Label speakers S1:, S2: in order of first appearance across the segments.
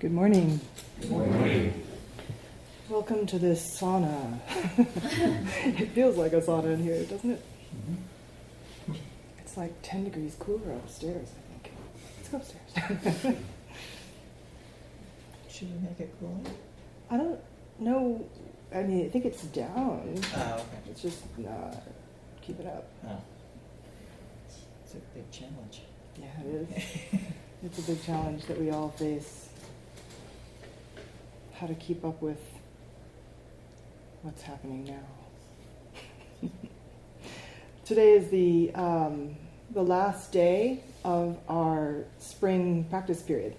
S1: Good morning.
S2: Good morning.
S1: Welcome to this sauna. it feels like a sauna in here, doesn't it? Mm-hmm. It's like 10 degrees cooler upstairs, I think. Let's go upstairs.
S3: Should we make it cooler?
S1: I don't know. I mean, I think it's down.
S3: Oh, okay.
S1: It's just not. Keep it up.
S3: Oh. It's a big challenge.
S1: Yeah, it is. it's a big challenge that we all face. How to keep up with what's happening now. Today is the um, the last day of our spring practice period,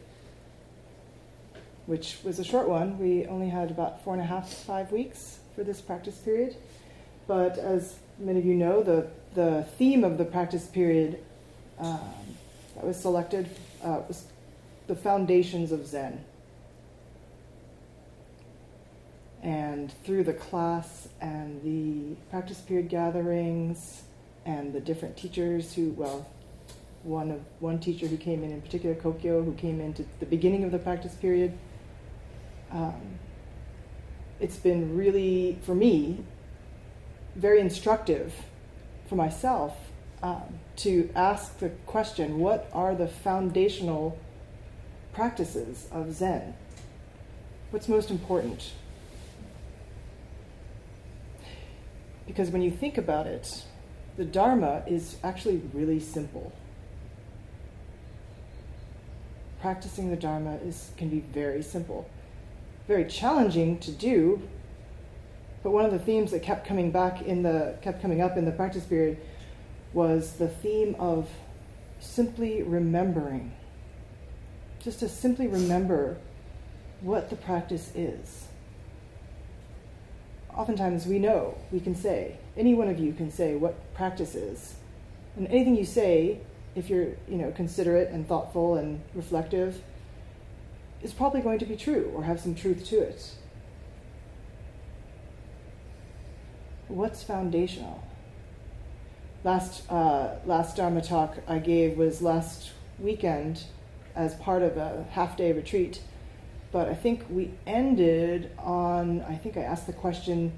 S1: which was a short one. We only had about four and a half, five weeks for this practice period. But as many of you know, the the theme of the practice period um, that was selected uh, was the foundations of Zen. And through the class and the practice period gatherings and the different teachers who, well, one of one teacher who came in in particular, Kokyo, who came into the beginning of the practice period. Um, it's been really, for me, very instructive for myself um, to ask the question what are the foundational practices of Zen? What's most important? Because when you think about it, the Dharma is actually really simple. Practicing the Dharma is, can be very simple, very challenging to do. But one of the themes that kept coming back in the kept coming up in the practice period was the theme of simply remembering. Just to simply remember what the practice is. Oftentimes we know, we can say, any one of you can say what practice is. And anything you say, if you're, you know, considerate and thoughtful and reflective, is probably going to be true or have some truth to it. What's foundational? last uh, last Dharma talk I gave was last weekend as part of a half day retreat, but I think we ended on I think I asked the question,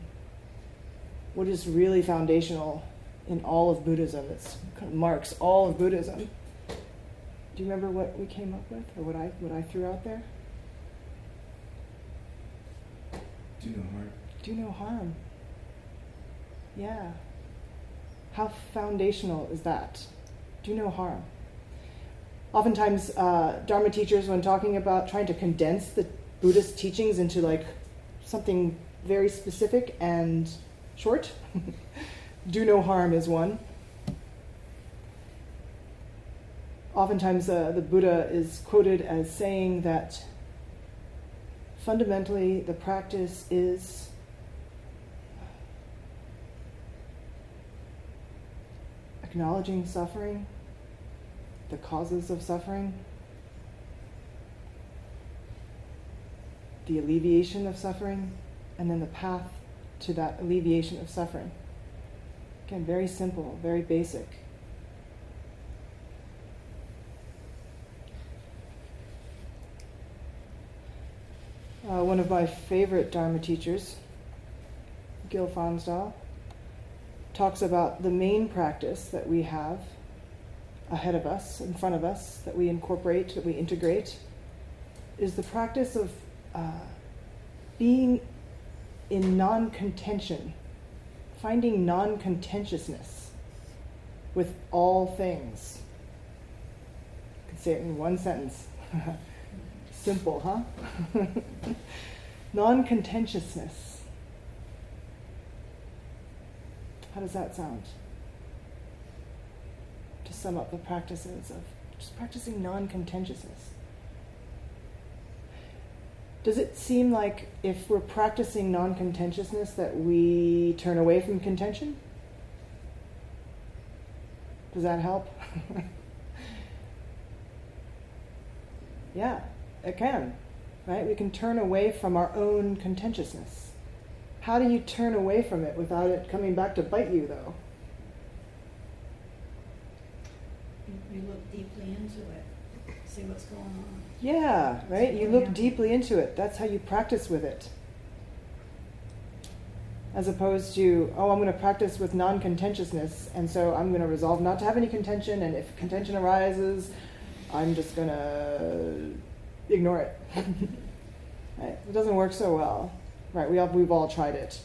S1: what is really foundational in all of Buddhism? It kind of marks all of Buddhism. Do you remember what we came up with, or what I what I threw out there?
S2: Do no harm.
S1: Do no harm. Yeah. How foundational is that? Do no harm. Oftentimes, uh, Dharma teachers, when talking about trying to condense the Buddhist teachings into like something very specific and short, do no harm is one. Oftentimes, uh, the Buddha is quoted as saying that fundamentally the practice is acknowledging suffering, the causes of suffering, the alleviation of suffering, and then the path to that alleviation of suffering. Again, very simple, very basic. Uh, one of my favorite Dharma teachers, Gil Fronsdal, talks about the main practice that we have ahead of us, in front of us, that we incorporate, that we integrate, is the practice of uh, being in non contention, finding non contentiousness with all things. I can say it in one sentence. Simple, huh? non contentiousness. How does that sound? To sum up the practices of just practicing non contentiousness. Does it seem like if we're practicing non contentiousness that we turn away from contention? Does that help? yeah, it can, right? We can turn away from our own contentiousness. How do you turn away from it without it coming back to bite you, though?
S4: You, you look deeply into it, see what's going on.
S1: Yeah, right? You look deeply into it. That's how you practice with it. As opposed to, oh, I'm going to practice with non contentiousness, and so I'm going to resolve not to have any contention, and if contention arises, I'm just going to ignore it. right? It doesn't work so well. Right? We all, we've all tried it.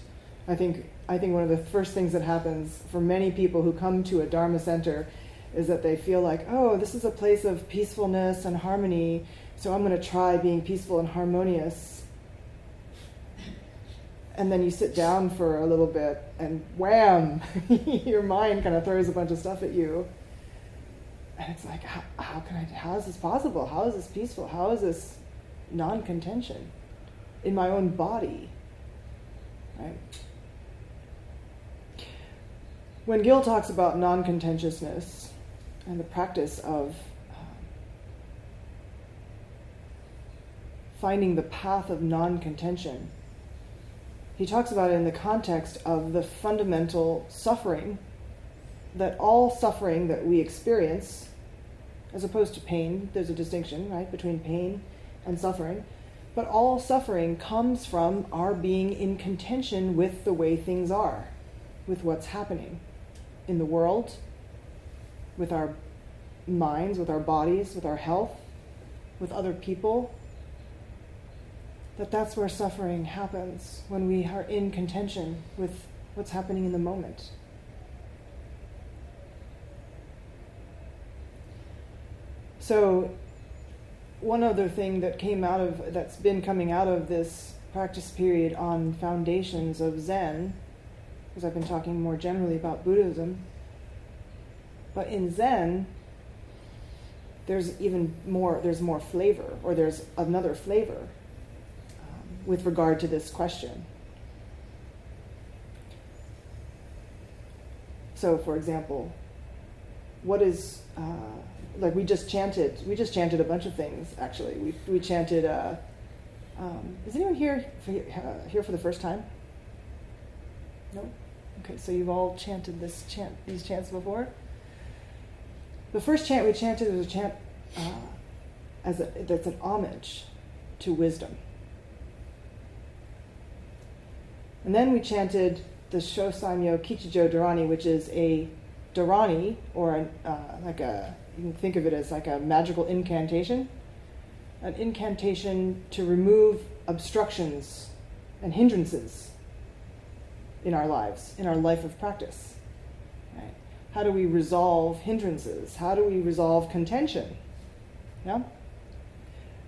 S1: I think, I think one of the first things that happens for many people who come to a Dharma center is that they feel like, oh, this is a place of peacefulness and harmony, so I'm going to try being peaceful and harmonious. And then you sit down for a little bit, and wham, your mind kind of throws a bunch of stuff at you. And it's like, how, how can I? How is this possible? How is this peaceful? How is this non-contention in my own body? Right. When Gil talks about non-contentiousness and the practice of uh, finding the path of non contention. He talks about it in the context of the fundamental suffering that all suffering that we experience, as opposed to pain, there's a distinction, right, between pain and suffering, but all suffering comes from our being in contention with the way things are, with what's happening in the world, with our minds, with our bodies, with our health, with other people, that that's where suffering happens when we are in contention with what's happening in the moment. So, one other thing that came out of that's been coming out of this practice period on foundations of Zen, because I've been talking more generally about Buddhism, but in Zen, there's even more. There's more flavor, or there's another flavor with regard to this question. So, for example, what is uh, like we just chanted? We just chanted a bunch of things. Actually, we we chanted. Uh, um, is anyone here for, uh, here for the first time? No. Okay, so you've all chanted this chant, these chants before. The first chant we chanted was a chant uh, as a, that's an homage to wisdom. And then we chanted the Shosaimyo Kichijo Dharani, which is a Dharani, or a, uh, like a, you can think of it as like a magical incantation. An incantation to remove obstructions and hindrances in our lives, in our life of practice. How do we resolve hindrances? How do we resolve contention? Yeah?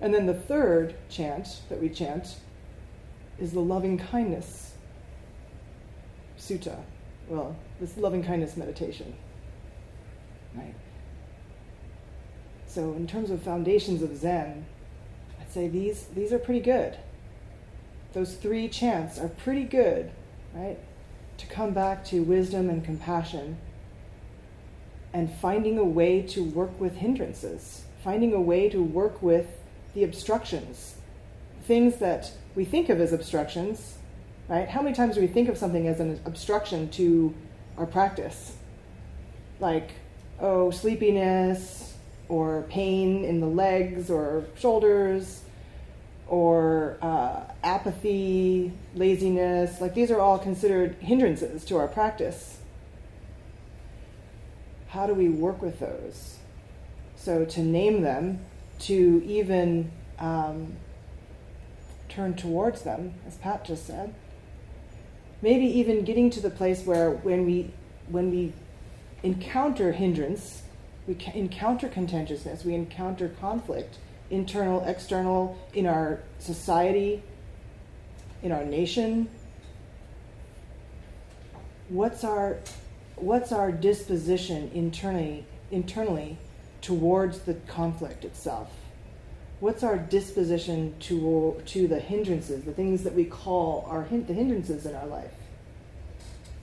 S1: And then the third chant that we chant is the loving kindness sutta, well, this loving kindness meditation. Right? So, in terms of foundations of Zen, I'd say these, these are pretty good. Those three chants are pretty good, right? To come back to wisdom and compassion and finding a way to work with hindrances, finding a way to work with the obstructions, things that we think of as obstructions, right? How many times do we think of something as an obstruction to our practice? Like, oh, sleepiness, or pain in the legs or shoulders, or uh, apathy, laziness. Like, these are all considered hindrances to our practice. How do we work with those? So, to name them, to even um, turn towards them, as Pat just said maybe even getting to the place where when we when we encounter hindrance, we encounter contentiousness, we encounter conflict, internal, external, in our society, in our nation. What's our what's our disposition internally internally towards the conflict itself? what's our disposition to, to the hindrances, the things that we call our the hindrances in our life?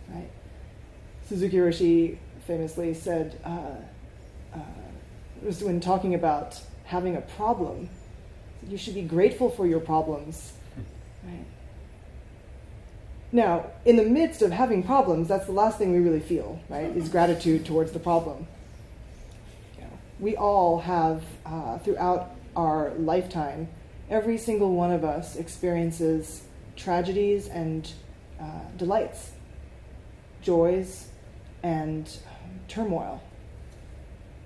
S1: Right? Suzuki Roshi famously said, uh, uh, was when talking about having a problem, you should be grateful for your problems. Right? Now, in the midst of having problems, that's the last thing we really feel, right? Is gratitude towards the problem. We all have, uh, throughout our lifetime, every single one of us experiences tragedies and uh, delights, joys and turmoil,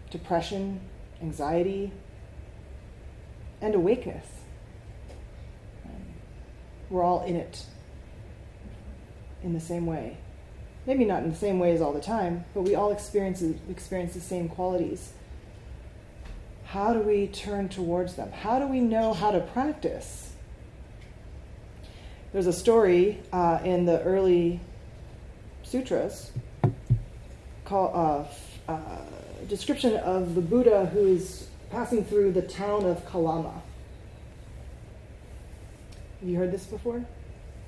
S1: depression, anxiety, and awakeness. We're all in it in the same way. Maybe not in the same ways all the time, but we all experience, experience the same qualities. How do we turn towards them? How do we know how to practice? There's a story uh, in the early sutras called uh, uh, description of the Buddha who is passing through the town of Kalama. Have you heard this before?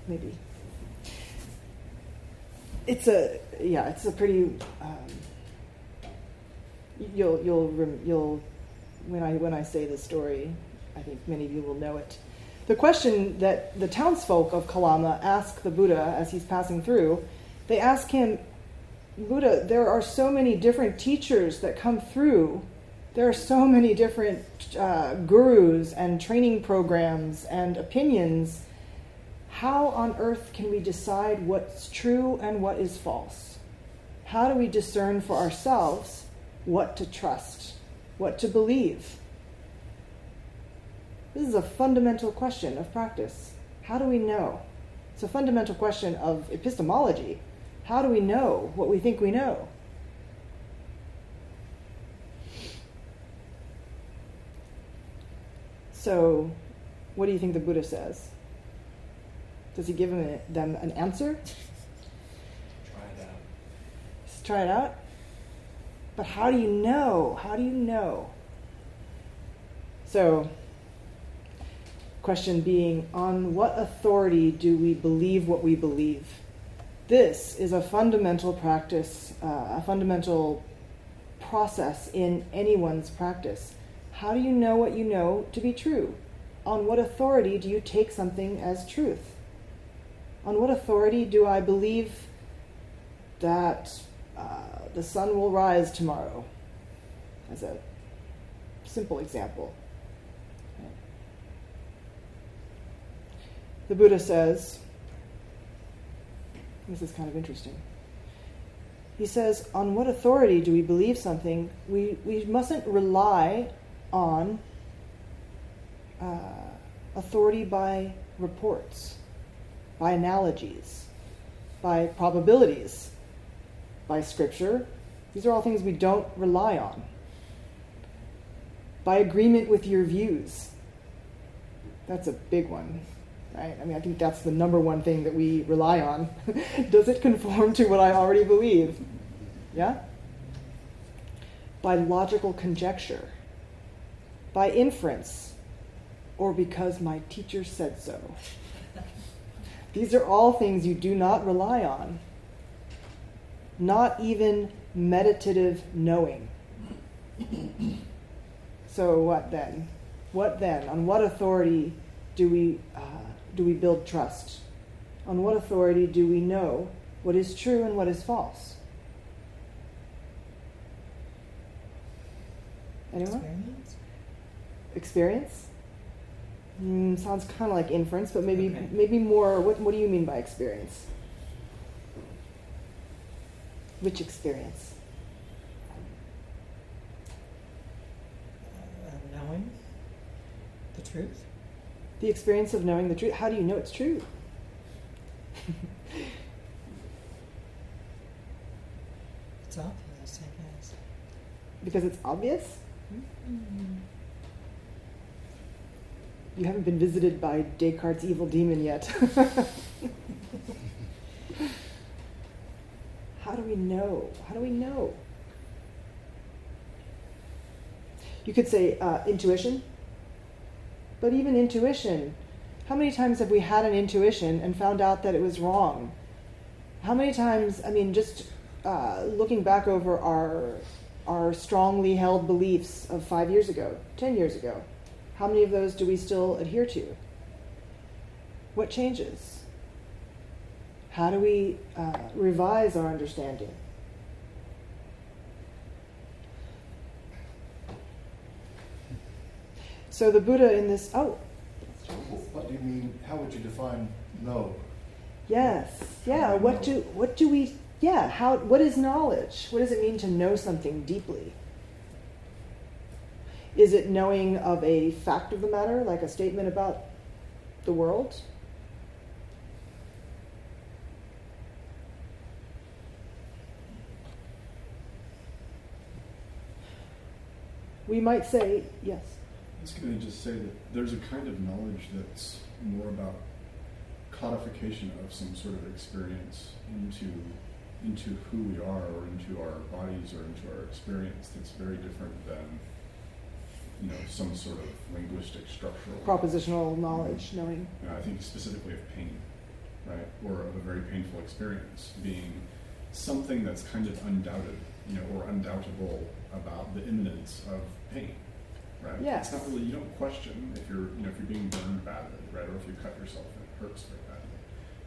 S1: Maybe. It's a yeah. It's a pretty. Um, you'll you'll you'll when I when I say the story, I think many of you will know it. The question that the townsfolk of Kalama ask the Buddha as he's passing through, they ask him, Buddha, there are so many different teachers that come through. There are so many different uh, gurus and training programs and opinions. How on earth can we decide what's true and what is false? How do we discern for ourselves what to trust, what to believe? This is a fundamental question of practice. How do we know? It's a fundamental question of epistemology. How do we know what we think we know? So, what do you think the Buddha says? Does he give them an answer?
S2: Try it out.
S1: Just try it out. But how do you know? How do you know? So, question being on what authority do we believe what we believe? This is a fundamental practice, uh, a fundamental process in anyone's practice. How do you know what you know to be true? On what authority do you take something as truth? On what authority do I believe that uh, the sun will rise tomorrow? As a simple example. The Buddha says, this is kind of interesting. He says, on what authority do we believe something? We, we mustn't rely on uh, authority by reports, by analogies, by probabilities, by scripture. These are all things we don't rely on. By agreement with your views. That's a big one right? I mean, I think that's the number one thing that we rely on. Does it conform to what I already believe? Yeah? By logical conjecture, by inference, or because my teacher said so. These are all things you do not rely on. Not even meditative knowing. so, what then? What then? On what authority do we uh, do we build trust? On what authority do we know what is true and what is false? Anyone?
S3: Experience?
S1: Experience? Mm, sounds kind of like inference, but maybe
S3: Okay.
S1: maybe more. What What do you mean by experience? Which experience?
S3: Uh, knowing the truth?
S1: The experience of knowing the truth. How do you know it's true?
S3: It's obvious, I guess.
S1: because it's obvious. You haven't been visited by Descartes' evil demon yet. How do we know? How do we know? You could say uh, intuition, but even intuition, how many times have we had an intuition and found out that it was wrong? How many times, I mean, just uh, looking back over our, our strongly held beliefs of five years ago, 10 years ago, how many of those do we still adhere to? What changes? How do we uh, revise our understanding? So the Buddha in this, oh,
S4: What do you mean, how would you define know?
S1: yes, yeah. What do what do we? Yeah. How? What is knowledge? What does it mean to know something deeply? Is it knowing of a fact of the matter, like a statement about the world? We might say yes.
S5: I was going to just say that there's a kind of knowledge that's more about codification of some sort of experience into into who we are or into our bodies or into our experience that's very different than you know some sort of linguistic structural
S1: Propositional knowledge, knowing.
S5: you know, I think specifically of pain, right? Or of a very painful experience being something that's kind of undoubted, you know, or undoubtable about the imminence of pain, right?
S1: Yes.
S5: It's not really, you don't question if you're, you know, if you're being burned badly, right? Or if you cut yourself and it hurts very badly.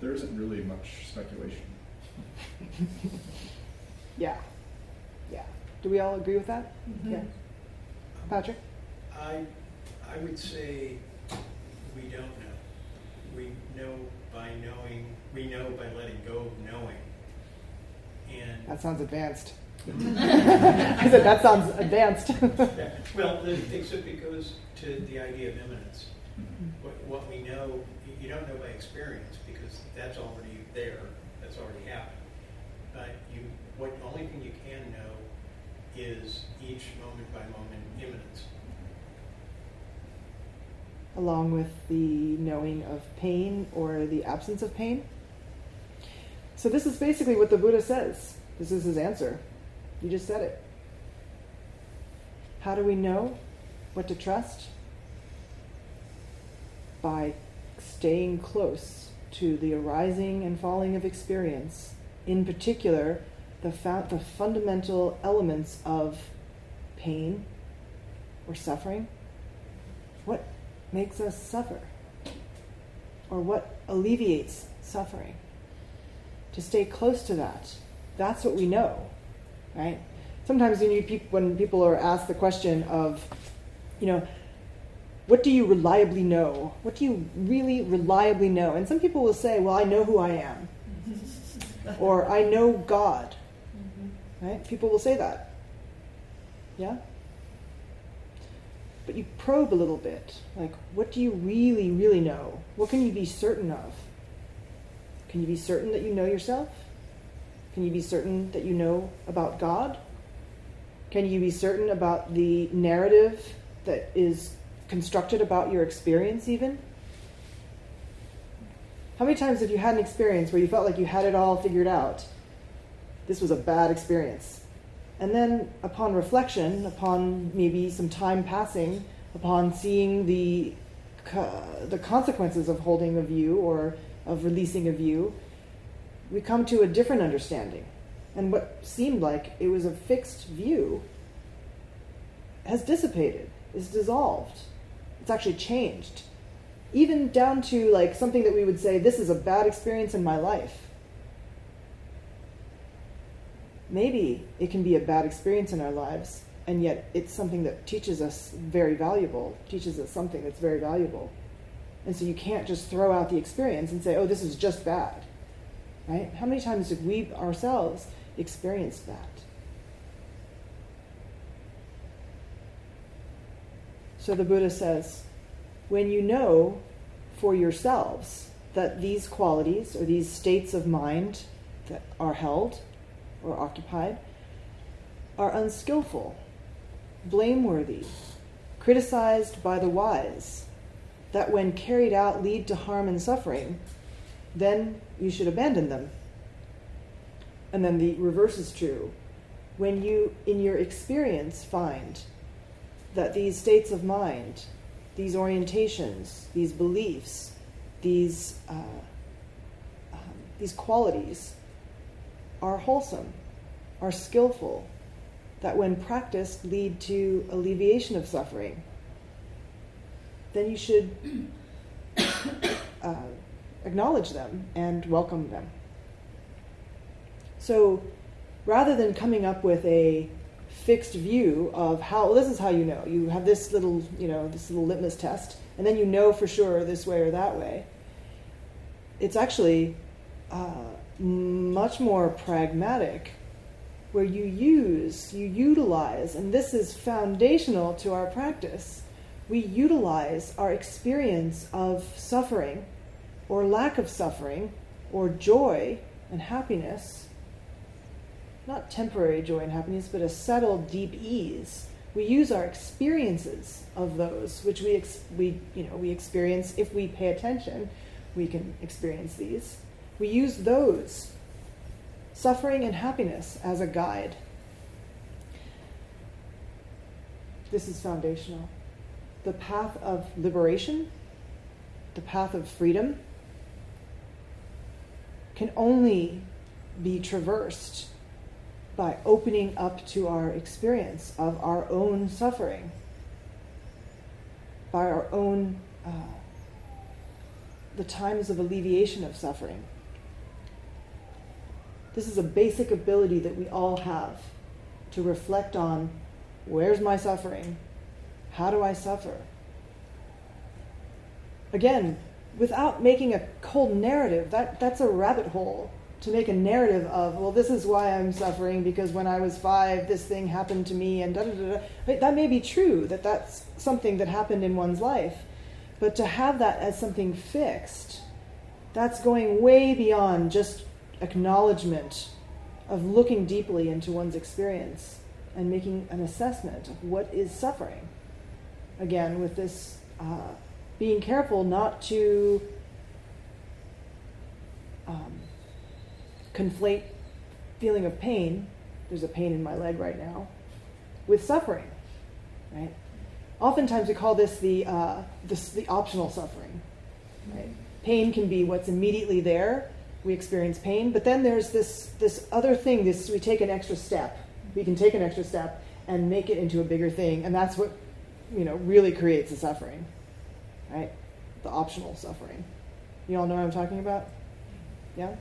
S5: There isn't really much speculation.
S1: Yeah. Yeah. Do we all agree with that?
S6: Mm-hmm.
S1: Yeah. Patrick?
S6: I, I would say we don't know. We know by knowing, we know by letting go of knowing. And,
S1: That sounds advanced. I said that sounds advanced.
S6: Yeah, well, except it goes to the idea of imminence. What, what we know, you- you don't know by experience because that's already there, that's already happened. But you, what, only thing you can know is each moment by moment imminence.
S1: Along with the knowing of pain or the absence of pain. So, this is basically what the Buddha says. This is his answer. You just said it. How do we know what to trust? By staying close to the arising and falling of experience, in particular, the, fa- the fundamental elements of pain or suffering. What makes us suffer? Or what alleviates suffering? To stay close to that. That's what we know, right? Sometimes when, you peop- when people are asked the question of, you know, what do you reliably know? What do you really reliably know? And some people will say, well, I know who I am. or I know God. Mm-hmm. Right? People will say that. Yeah? But you probe a little bit. Like, what do you really, really know? What can you be certain of? Can you be certain that you know yourself? Can you be certain that you know about God? Can you be certain about the narrative that is constructed about your experience, even? How many times have you had an experience where you felt like you had it all figured out? This was a bad experience. And then, upon reflection, upon maybe some time passing, upon seeing the, the consequences of holding a view or of releasing a view, we come to a different understanding. And what seemed like it was a fixed view has dissipated, is dissolved. It's actually changed. Even down to like something that we would say, this is a bad experience in my life. Maybe it can be a bad experience in our lives, and yet it's something that teaches us very valuable, teaches us something that's very valuable. And so you can't just throw out the experience and say, oh, this is just bad. Right? How many times have we ourselves experienced that? So the Buddha says, when you know for yourselves that these qualities or these states of mind that are held or occupied are unskillful, blameworthy, criticized by the wise, that when carried out lead to harm and suffering, then you should abandon them. And then the reverse is true. When you, in your experience, find that these states of mind, these orientations, these beliefs, these, uh, um, these qualities are wholesome, are skillful, that when practiced lead to alleviation of suffering, then you should uh, acknowledge them and welcome them. So rather than coming up with a fixed view of how well, this is how you know. You have this little, you know, this little litmus test, and then you know for sure this way or that way. It's actually uh, much more pragmatic, where you use, you utilize, and this is foundational to our practice. We utilize our experience of suffering, or lack of suffering, or joy and happiness not temporary joy and happiness, but a settled, deep ease. We use our experiences of those, which we, ex- we, you know, we experience if we pay attention. We can experience these. We use those, suffering and happiness, as a guide. This is foundational. The path of liberation, the path of freedom, can only be traversed by opening up to our experience of our own suffering, by our own, uh, the times of alleviation of suffering. This is a basic ability that we all have to reflect on where's my suffering? How do I suffer? Again, without making a cold narrative, that, that's a rabbit hole to make a narrative of, well, this is why I'm suffering because when I was five, this thing happened to me, and da da da. da. That may be true, that that's something that happened in one's life. But to have that as something fixed, that's going way beyond just acknowledgement of looking deeply into one's experience and making an assessment of what is suffering. Again, with this uh, being careful not to. Um, conflate feeling of pain, there's a pain in my leg right now, with suffering, right? Oftentimes we call this the, uh, the optional suffering, right? Pain can be what's immediately there. We experience pain, but then there's this, this other thing, this, we take an extra step. We can take an extra step and make it into a bigger thing, and that's what, you know, really creates the suffering, right? The optional suffering. You all know what I'm talking about? Yeah?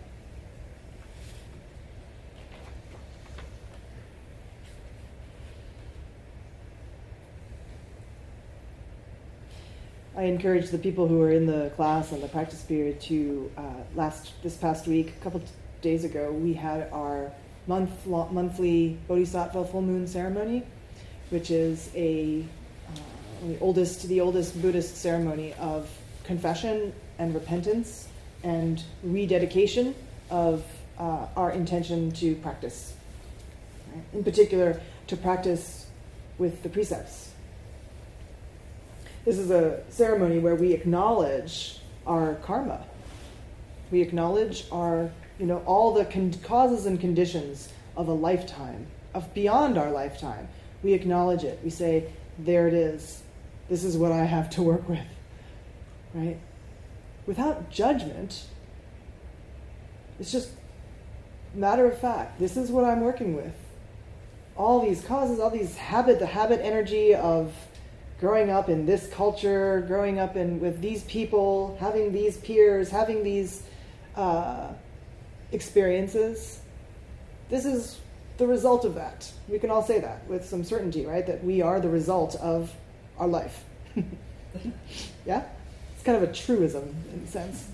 S1: I encourage the people who are in the class and the practice period to uh, last this past week, a couple days ago, we had our month monthly Bodhisattva full moon ceremony, which is a uh, the oldest the oldest Buddhist ceremony of confession and repentance and rededication of uh, our intention to practice. Right? In particular, to practice with the precepts this is a ceremony where we acknowledge our karma. We acknowledge our, you know, all the con- causes and conditions of a lifetime, of beyond our lifetime. We acknowledge it. We say, there it is. This is what I have to work with. Right? Without judgment, it's just matter of fact. This is what I'm working with. All these causes, all these habit, the habit energy of growing up in this culture, growing up in with these people, having these peers, having these uh, experiences. This is the result of that. We can all say that with some certainty, right? That we are the result of our life. yeah? It's kind of a truism in a sense.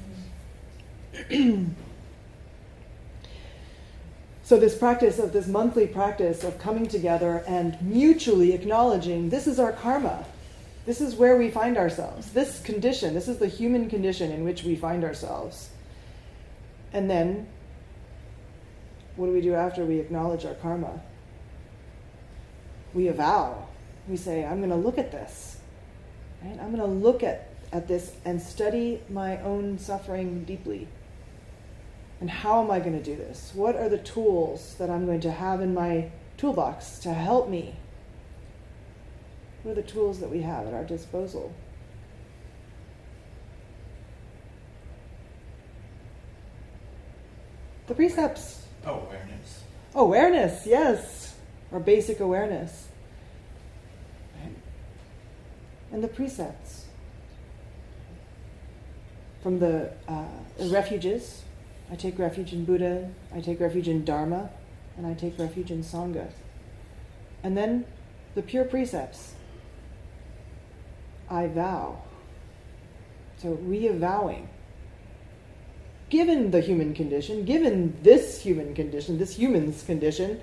S1: So, this practice of this monthly practice of coming together and mutually acknowledging this is our karma, this is where we find ourselves. This condition, this is the human condition in which we find ourselves. And then, what do we do after we acknowledge our karma? We avow. We say, I'm going to look at this. Right? I'm going to look at, at this and study my own suffering deeply. And how am I going to do this? What are the tools that I'm going to have in my toolbox to help me what are the tools that we have at our disposal? The precepts.
S2: Oh, awareness.
S1: Awareness, yes. Our basic awareness. And the precepts. From the, uh, the refuges, I take refuge in Buddha, I take refuge in Dharma, and I take refuge in Sangha. And then the pure precepts. I vow. So reavowing. Given the human condition, given this human condition, this human's condition,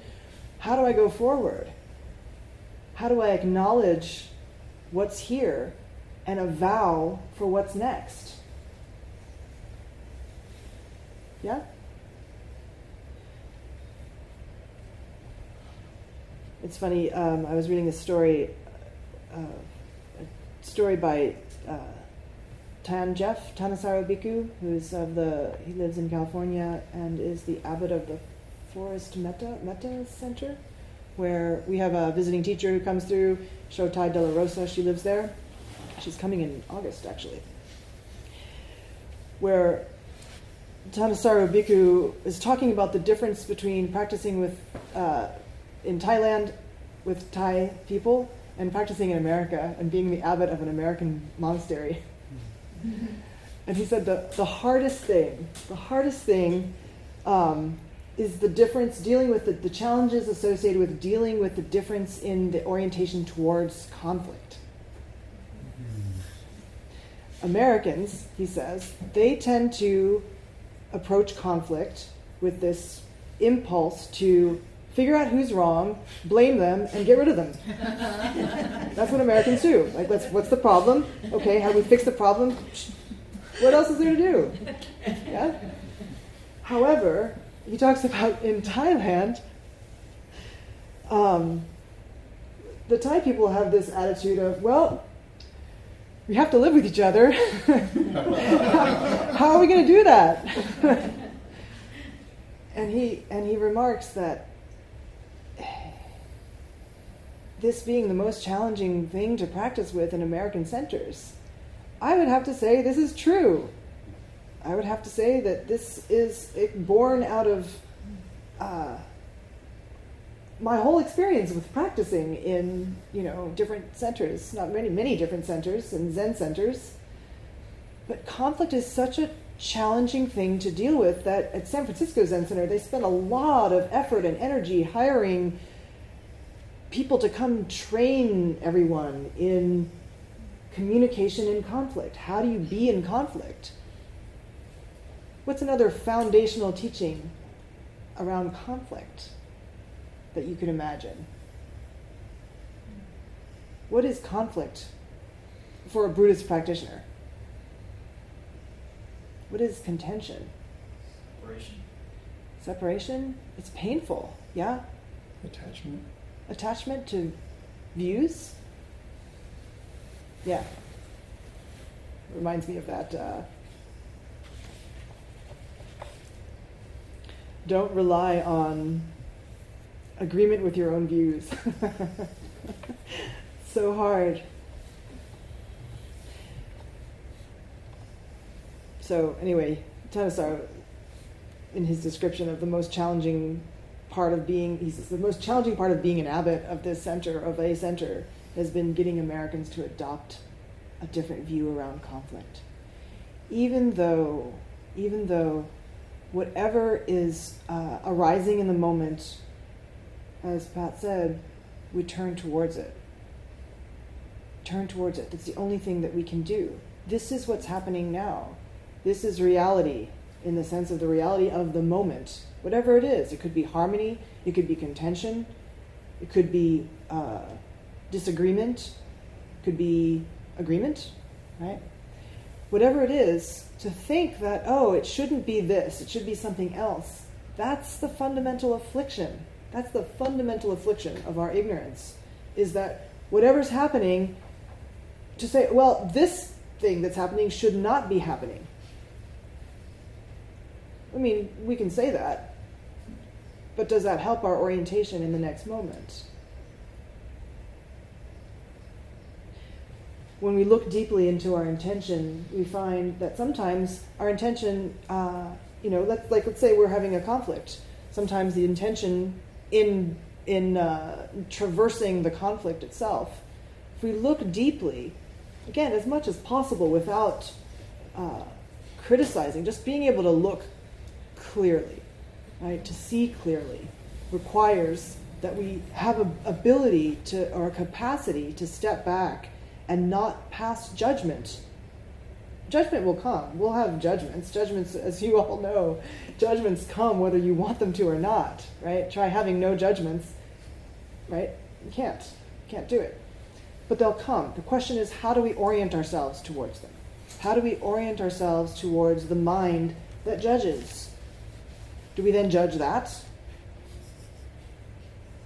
S1: how do I go forward? How do I acknowledge what's here and a vow for what's next? Yeah? It's funny, um, I was reading a story, uh, a story by uh, Tan Jeff Thanissaro Bhikkhu, who's of the, he lives in California and is the abbot of the Forest Metta, Metta Center, where we have a visiting teacher who comes through, Shotai De La Rosa, she lives there. She's coming in August, actually. Where Thanissaro Bhikkhu is talking about the difference between practicing with uh, in Thailand with Thai people and practicing in America and being the abbot of an American monastery. and he said the, the hardest thing, the hardest thing um, is the difference dealing with the, the challenges associated with dealing with the difference in the orientation towards conflict. Americans, he says, they tend to approach conflict with this impulse to figure out who's wrong, blame them, and get rid of them. That's what Americans do. Like, let's, what's the problem? Okay, how do we fix the problem? What else is there to do? Yeah? However, he talks about in Thailand, um, the Thai people have this attitude of, well, we have to live with each other. How are we going to do that? and he and he remarks that this being the most challenging thing to practice with in American centers, I would have to say this is true. I would have to say that this is born out of uh, my whole experience with practicing in you know different centers, not many many different centers and Zen centers. But conflict is such a challenging thing to deal with that at San Francisco Zen Center they spend a lot of effort and energy hiring people to come train everyone in communication in conflict. How do you be in conflict? What's another foundational teaching around conflict that you can imagine? What is conflict for a Buddhist practitioner? What is contention?
S3: Separation.
S1: Separation? It's painful, yeah?
S5: Attachment.
S1: Attachment to views? Yeah. Reminds me of that. Uh, don't rely on agreement with your own views. so hard. So, anyway, Thanissaro, in his description of the most challenging part of being, he says, the most challenging part of being an abbot of this center, of a center, has been getting Americans to adopt a different view around conflict. Even though, even though whatever is uh, arising in the moment, as Pat said, we turn towards it. Turn towards it. That's the only thing that we can do. This is what's happening now. This is reality in the sense of the reality of the moment. Whatever it is, it could be harmony, it could be contention, it could be uh, disagreement, it could be agreement, right? Whatever it is, to think that, oh, it shouldn't be this, it should be something else, that's the fundamental affliction. That's the fundamental affliction of our ignorance, is that whatever's happening, to say, well, this thing that's happening should not be happening. I mean, we can say that, but does that help our orientation in the next moment? When we look deeply into our intention, we find that sometimes our intention, uh, you know, let's, like let's say we're having a conflict. Sometimes the intention in in uh, traversing the conflict itself, if we look deeply, again, as much as possible without uh, criticizing, just being able to look clearly, right? To see clearly requires that we have a ability to or a capacity to step back and not pass judgment. Judgment will come. We'll have judgments. Judgments, as you all know, judgments come whether you want them to or not, right? Try having no judgments, right? You can't. You can't do it. But they'll come. The question is how do we orient ourselves towards them? How do we orient ourselves towards the mind that judges? Do we then judge that?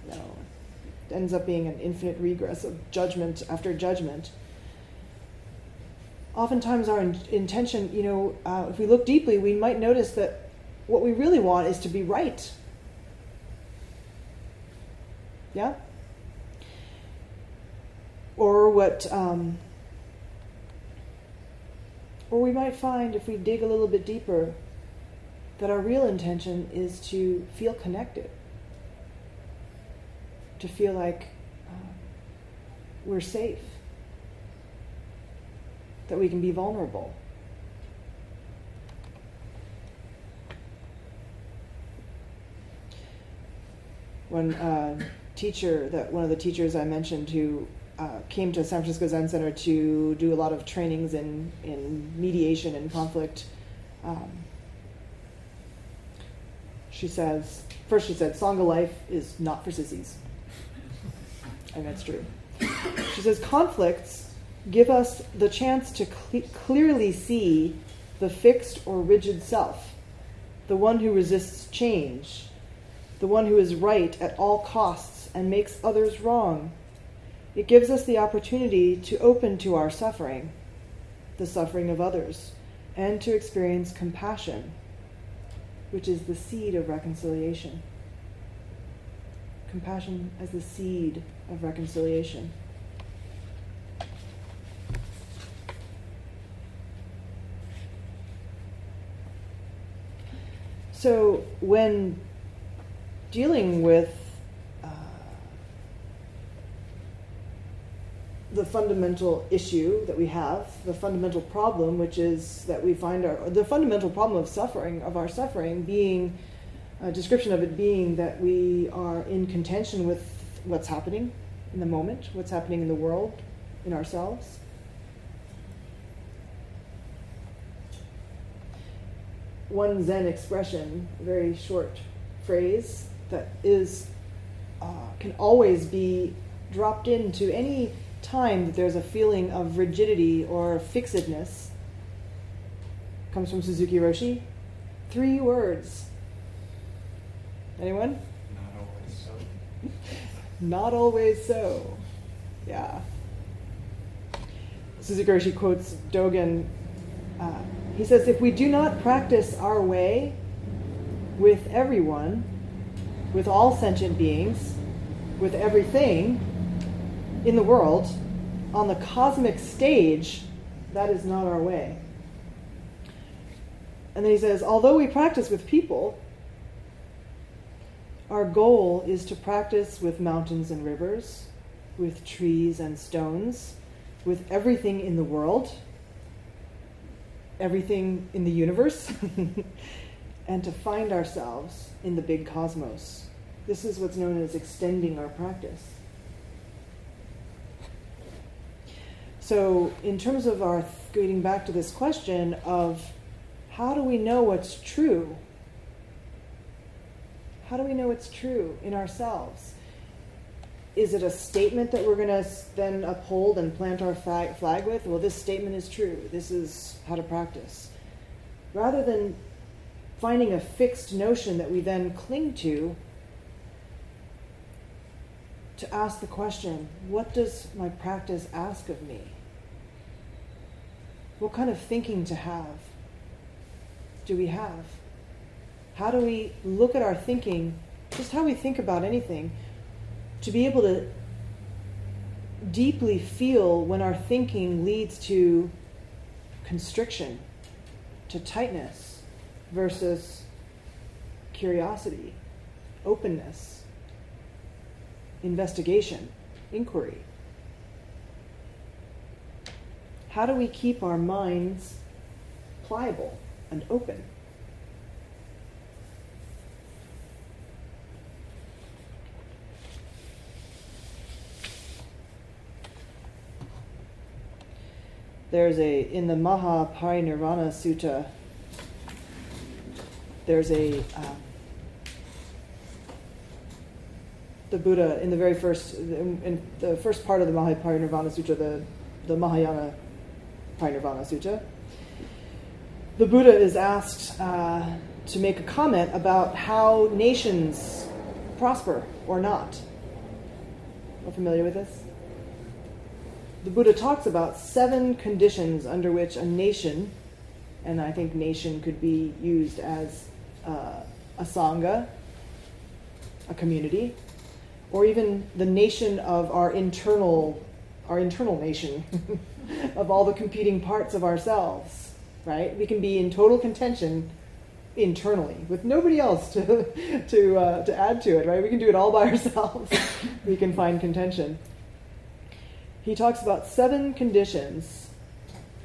S1: No. It ends up being an infinite regress of judgment after judgment. Oftentimes, our in- intention, you know, uh, if we look deeply, we might notice that what we really want is to be right. Yeah? Or what, um, or we might find if we dig a little bit deeper that our real intention is to feel connected, to feel like uh, we're safe, that we can be vulnerable. One uh, teacher, that one of the teachers I mentioned who uh, came to San Francisco Zen Center to do a lot of trainings in, in mediation and conflict. Um, she says, first she said, Sangha life is not for sissies. And that's true. She says, conflicts give us the chance to cle clearly see the fixed or rigid self, the one who resists change, the one who is right at all costs and makes others wrong. It gives us the opportunity to open to our suffering, the suffering of others, and to experience compassion, which is the seed of reconciliation. Compassion as the seed of reconciliation. So, when dealing with uh, the fundamental issue that we have, the fundamental problem, which is that we find our the fundamental problem of suffering of our suffering being a description of it being that we are in contention with what's happening in the moment, what's happening in the world, in ourselves. One Zen expression, a very short phrase that is uh, can always be dropped into any time that there's a feeling of rigidity or fixedness comes from Suzuki Roshi. Three words. Anyone?
S2: Not always so.
S1: Not always so. Yeah. Suzuki Roshi quotes Dogen. Uh, he says, If we do not practice our way with everyone, with all sentient beings, with everything in the world, on the cosmic stage, that is not our way. And then he says, although we practice with people, our goal is to practice with mountains and rivers, with trees and stones, with everything in the world, everything in the universe, and to find ourselves in the big cosmos. This is what's known as extending our practice. So, in terms of our getting back to this question of how do we know what's true? How do we know it's true in ourselves? Is it a statement that we're going to then uphold and plant our flag with? Well, this statement is true. This is how to practice. Rather than finding a fixed notion that we then cling to, to ask the question what does my practice ask of me? What kind of thinking to have do we have? How do we look at our thinking, just how we think about anything, to be able to deeply feel when our thinking leads to constriction, to tightness, versus curiosity, openness, investigation, inquiry? How do we keep our minds pliable and open? There's a in the Mahaparinirvana Sutta. There's a um, the Buddha in the very first in, in the first part of the Mahaparinirvana Sutta, the the Mahayana Parinirvana Sutta. The Buddha is asked uh, to make a comment about how nations prosper or not. Are familiar with this? The Buddha talks about seven conditions under which a nation, and I think nation could be used as uh, a sangha, a community, or even the nation of our internal, our internal nation, of all the competing parts of ourselves. Right? We can be in total contention internally with nobody else to to uh, to add to it. Right? We can do it all by ourselves. we can find contention. He talks about seven conditions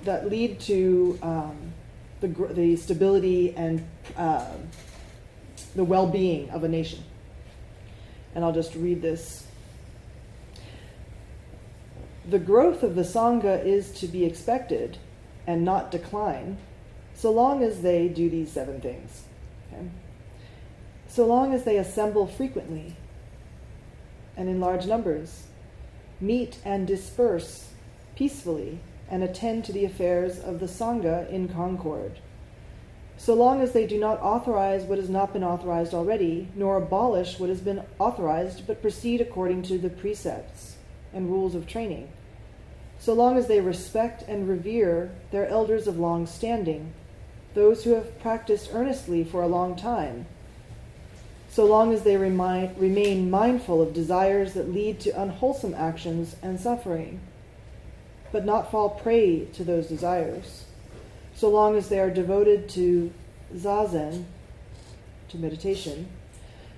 S1: that lead to um, the the stability and uh, the well-being of a nation. And I'll just read this. The growth of the Sangha is to be expected and not decline, so long as they do these seven things. Okay? So long as they assemble frequently and in large numbers, meet and disperse peacefully, and attend to the affairs of the Sangha in concord. So long as they do not authorize what has not been authorized already, nor abolish what has been authorized, but proceed according to the precepts and rules of training so long as they respect and revere their elders of long standing, those who have practiced earnestly for a long time, so long as they remind, remain mindful of desires that lead to unwholesome actions and suffering, but not fall prey to those desires, so long as they are devoted to zazen, to meditation,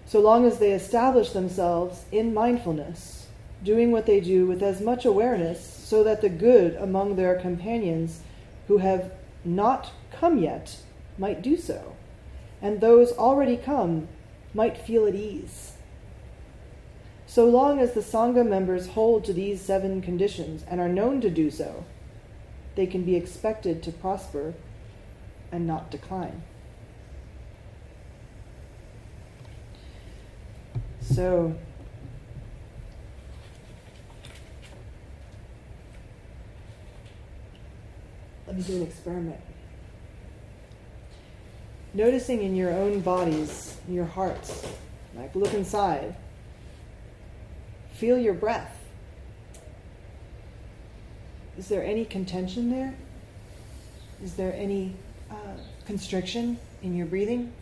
S1: so long as they establish themselves in mindfulness, doing what they do with as much awareness so that the good among their companions who have not come yet might do so, and those already come might feel at ease. So long as the Sangha members hold to these seven conditions and are known to do so, they can be expected to prosper and not decline. So, let me do an experiment. Noticing in your own bodies, in your hearts, like look inside. Feel your breath. Is there any contention there? Is there any uh, constriction in your breathing?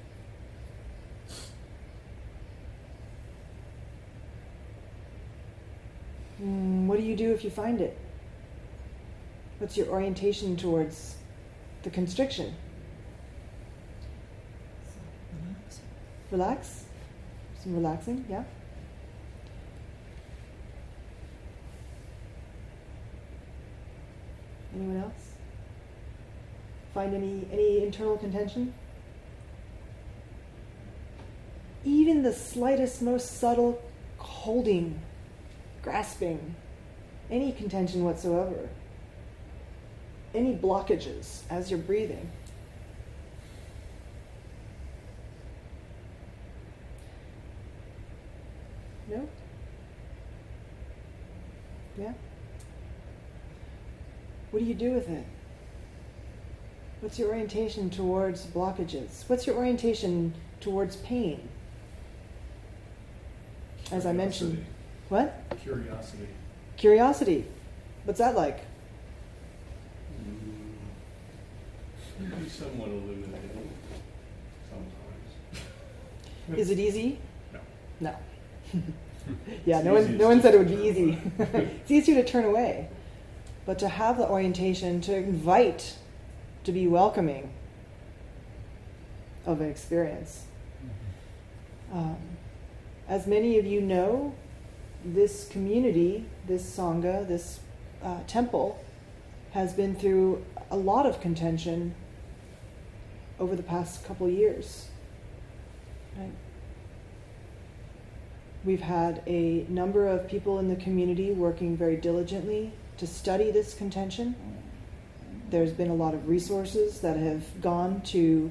S1: Mm, what do you do if you find it? What's your orientation towards the constriction?
S3: Relax?
S1: Some relaxing, yeah? Anyone else? Find any any internal contention? Even the slightest, most subtle holding, grasping, any contention whatsoever any blockages as you're breathing. No? Yeah? What do you do with it? What's your orientation towards blockages? What's your orientation towards pain? As I mentioned. What?
S5: Curiosity.
S1: Curiosity. What's that like? Hmm.
S5: Maybe somewhat illuminating sometimes.
S1: Is it easy?
S5: No.
S1: No. yeah, no one, no one said it would be easy. it's easier to turn away. But to have the orientation, to invite, to be welcoming of an experience. Um, as many of you know, this community, this Sangha, this uh, temple, has been through a lot of contention over the past couple years. Right? We've had a number of people in the community working very diligently to study this contention There's been a lot of resources that have gone to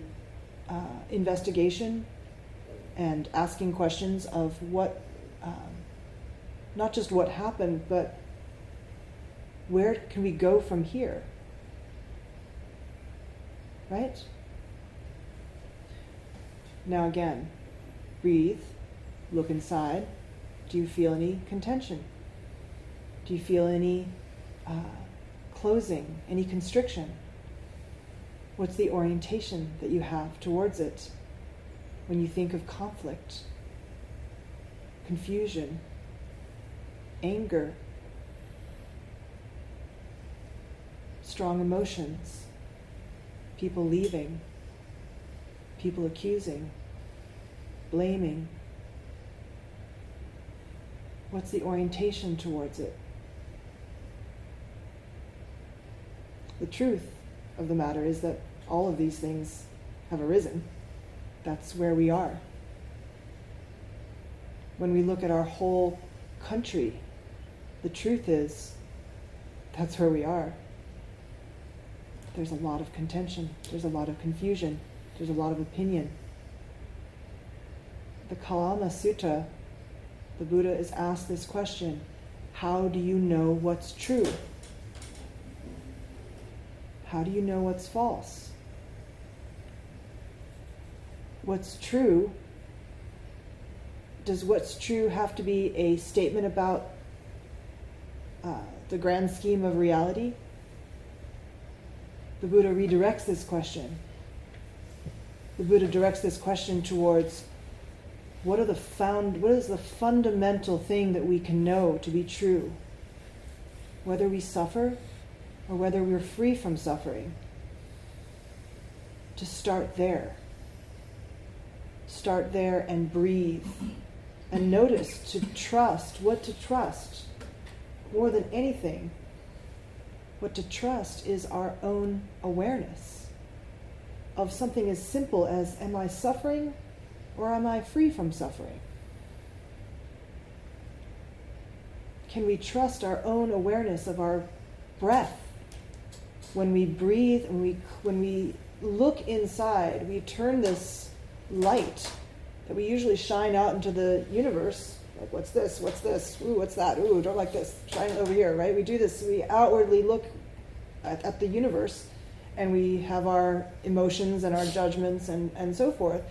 S1: uh, investigation and asking questions of what, um, not just what happened, but where can we go from here? Right? Now, again, breathe, look inside. Do you feel any contention? Do you feel any uh, closing, any constriction? What's the orientation that you have towards it when you think of conflict, confusion, anger, strong emotions, people leaving, people accusing, blaming? What's the orientation towards it? The truth of the matter is that all of these things have arisen. That's where we are. When we look at our whole country, the truth is that's where we are. There's a lot of contention, there's a lot of confusion, there's a lot of opinion. The Kalama Sutta, the Buddha is asked this question How do you know what's true? How do you know what's false? What's true? Does what's true have to be a statement about uh, the grand scheme of reality? The Buddha redirects this question. The Buddha directs this question towards what are the found what is the fundamental thing that we can know to be true? Whether we suffer or whether we're free from suffering. To start there. Start there and breathe. And notice to trust, what to trust. More than anything, what to trust is our own awareness of something as simple as Am I suffering or am I free from suffering? Can we trust our own awareness of our breath? When we breathe and we, when we look inside, we turn this light that we usually shine out into the universe. Like, what's this? What's this? Ooh, what's that? Ooh, don't like this. Shine it over here, right? We do this. We outwardly look at, at the universe and we have our emotions and our judgments and, and so forth.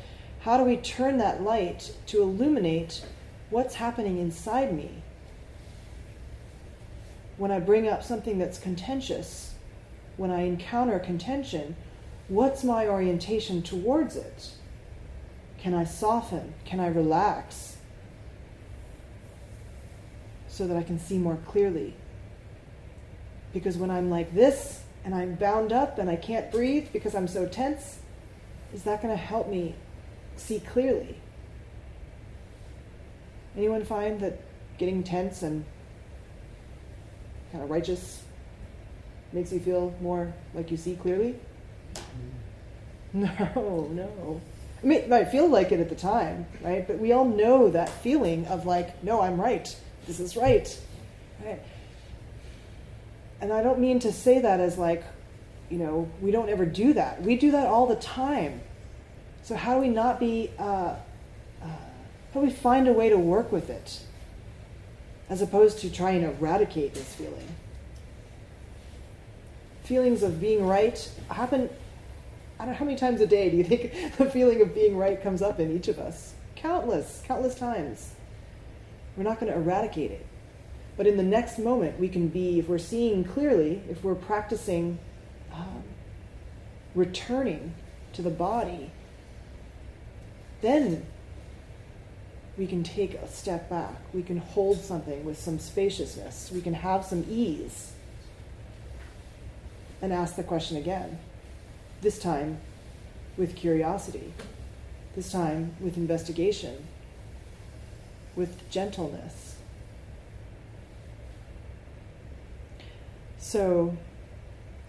S1: How do we turn that light to illuminate what's happening inside me? When I bring up something that's contentious, when I encounter contention, what's my orientation towards it? Can I soften? Can I relax? So that I can see more clearly. Because when I'm like this and I'm bound up and I can't breathe because I'm so tense, is that going to help me see clearly? Anyone find that getting tense and kind of righteous makes you feel more like you see clearly? Mm-hmm. No, no. I mean, it might feel like it at the time, right? But we all know that feeling of like, no, I'm right. This is right. Right? And I don't mean to say that as like, you know, we don't ever do that. We do that all the time. So how do we not be, uh, uh, how do we find a way to work with it as opposed to try and eradicate this feeling? Feelings of being right happen, I don't know how many times a day do you think the feeling of being right comes up in each of us? Countless, countless times. We're not going to eradicate it. But in the next moment, we can be, if we're seeing clearly, if we're practicing um, returning to the body, then we can take a step back. We can hold something with some spaciousness. We can have some ease and ask the question again. This time with curiosity, this time with investigation, with gentleness. So,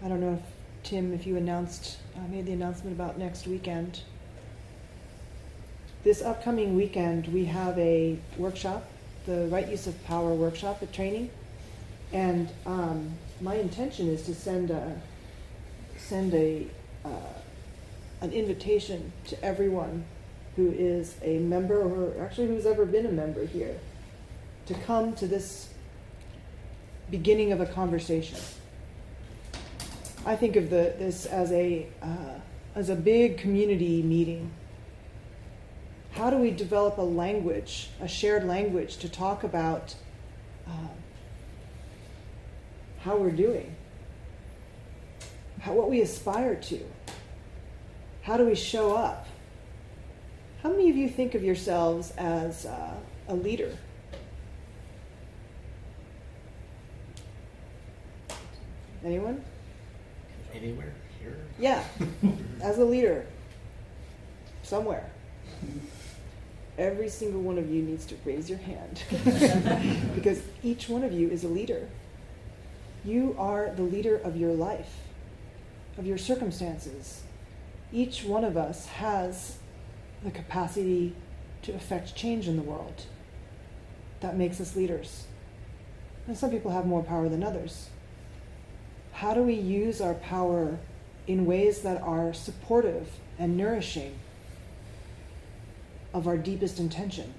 S1: I don't know if Tim, if you announced, uh, made the announcement about next weekend. This upcoming weekend, we have a workshop, the Right Use of Power workshop at training. And um, my intention is to send a, send a uh, an invitation to everyone who is a member or actually who's ever been a member here to come to this beginning of a conversation. I think of the, this as a uh, as a big community meeting. How do we develop a language, a shared language, to talk about um, how we're doing, how, what we aspire to? How do we show up? How many of you think of yourselves as uh, a leader? Anyone?
S2: Anywhere, here?
S1: Yeah, as a leader, somewhere. Every single one of you needs to raise your hand because each one of you is a leader. You are the leader of your life, of your circumstances. Each one of us has the capacity to affect change in the world. That makes us leaders. And some people have more power than others. How do we use our power in ways that are supportive and nourishing of our deepest intention?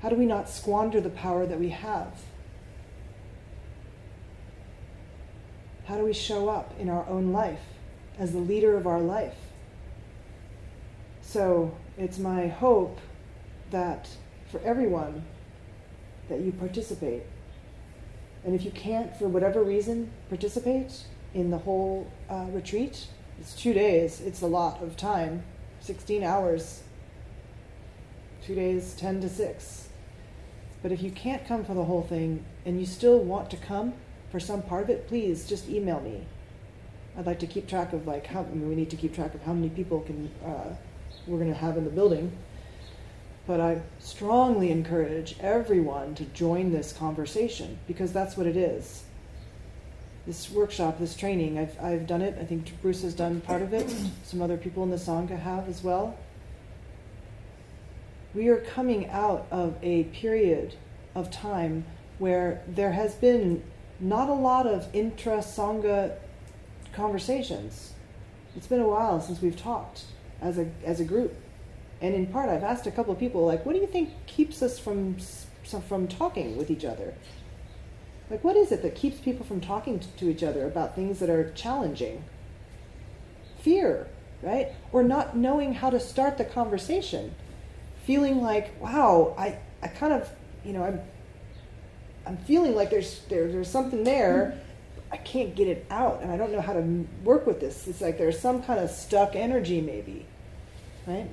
S1: How do we not squander the power that we have? How do we show up in our own life as the leader of our life? So it's my hope that for everyone that you participate. And if you can't, for whatever reason, participate in the whole uh, retreat, it's two days, it's a lot of time 16 hours, two days, 10 to 6. But if you can't come for the whole thing and you still want to come for some part of it, please just email me. I'd like to keep track of like how I mean, we need to keep track of how many people can uh, we're going to have in the building. But I strongly encourage everyone to join this conversation because that's what it is. This workshop, this training, I've, I've done it. I think Bruce has done part of it. Some other people in the Sangha have as well. We are coming out of a period of time where there has been not a lot of intra Sangha conversations. It's been a while since we've talked as a, as a group. And in part i've asked a couple of people like what do you think keeps us from from talking with each other? Like what is it that keeps people from talking to each other about things that are challenging? Fear right? Or not knowing how to start the conversation feeling like wow i i kind of you know i'm i'm feeling like there's there, there's something there. Hmm. I can't get it out and i don't know how to work with this. It's like there's some kind of stuck energy maybe right?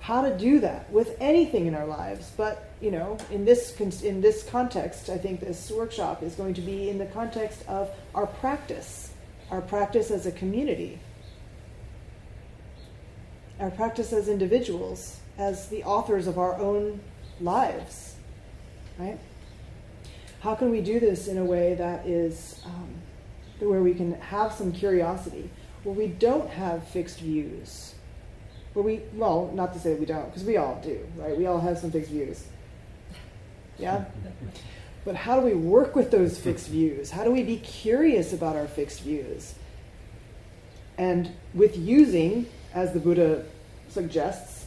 S1: How to do that with anything in our lives. But you know, in this in this context, I think this workshop is going to be in the context of our practice, our practice as a community, our practice as individuals, as the authors of our own lives, right? How can we do this in a way that is um, where we can have some curiosity, where we don't have fixed views? where we, well, not to say we don't, because we all do, right? We all have some fixed views. Yeah? But how do we work with those fixed views? How do we be curious about our fixed views? And with using, as the Buddha suggests,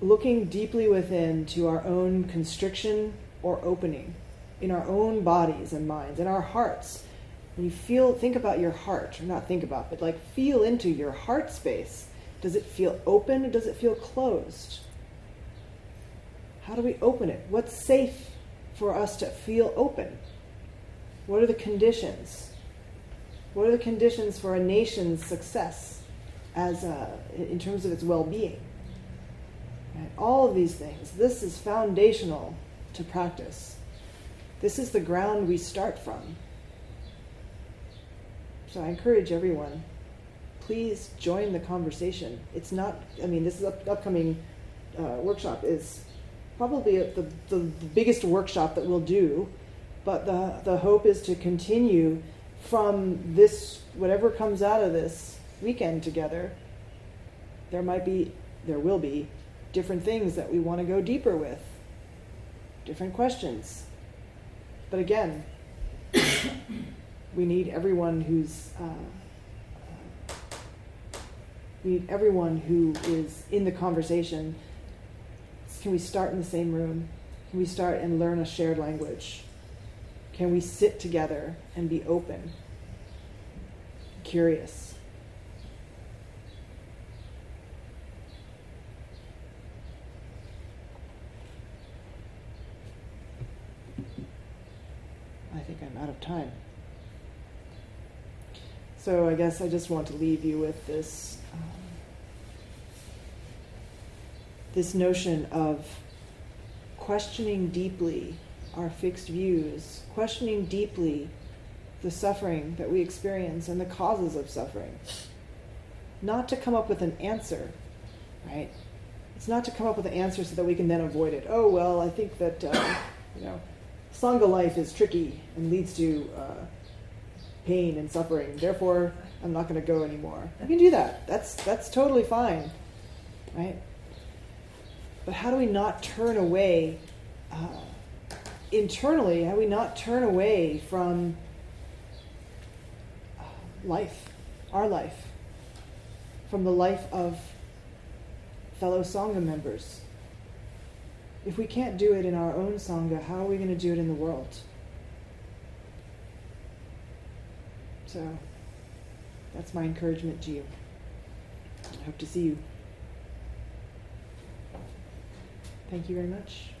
S1: looking deeply within to our own constriction or opening in our own bodies and minds, in our hearts. When you feel, think about your heart, or not think about, but like feel into your heart space does it feel open or does it feel closed? How do we open it? What's safe for us to feel open? What are the conditions? What are the conditions for a nation's success as a, in terms of its well-being? Right? All of these things. This is foundational to practice. This is the ground we start from. So I encourage everyone please join the conversation. It's not, I mean, this is up, upcoming uh, workshop is probably a, the, the, the biggest workshop that we'll do, but the, the hope is to continue from this, whatever comes out of this weekend together, there might be, there will be different things that we want to go deeper with, different questions. But again, We need everyone who's. Uh, we need everyone who is in the conversation. Can we start in the same room? Can we start and learn a shared language? Can we sit together and be open, curious? I think I'm out of time. So I guess I just want to leave you with this um, this notion of questioning deeply our fixed views, questioning deeply the suffering that we experience and the causes of suffering. Not to come up with an answer, right? It's not to come up with an answer so that we can then avoid it. Oh, well, I think that, uh, you know, Sangha life is tricky and leads to uh, pain and suffering. Therefore, I'm not going to go anymore. You can do that. That's, that's totally fine, right? But how do we not turn away uh, internally? How do we not turn away from uh, life, our life, from the life of fellow Sangha members? If we can't do it in our own Sangha, how are we going to do it in the world? So that's my encouragement to you. I hope to see you. Thank you very much.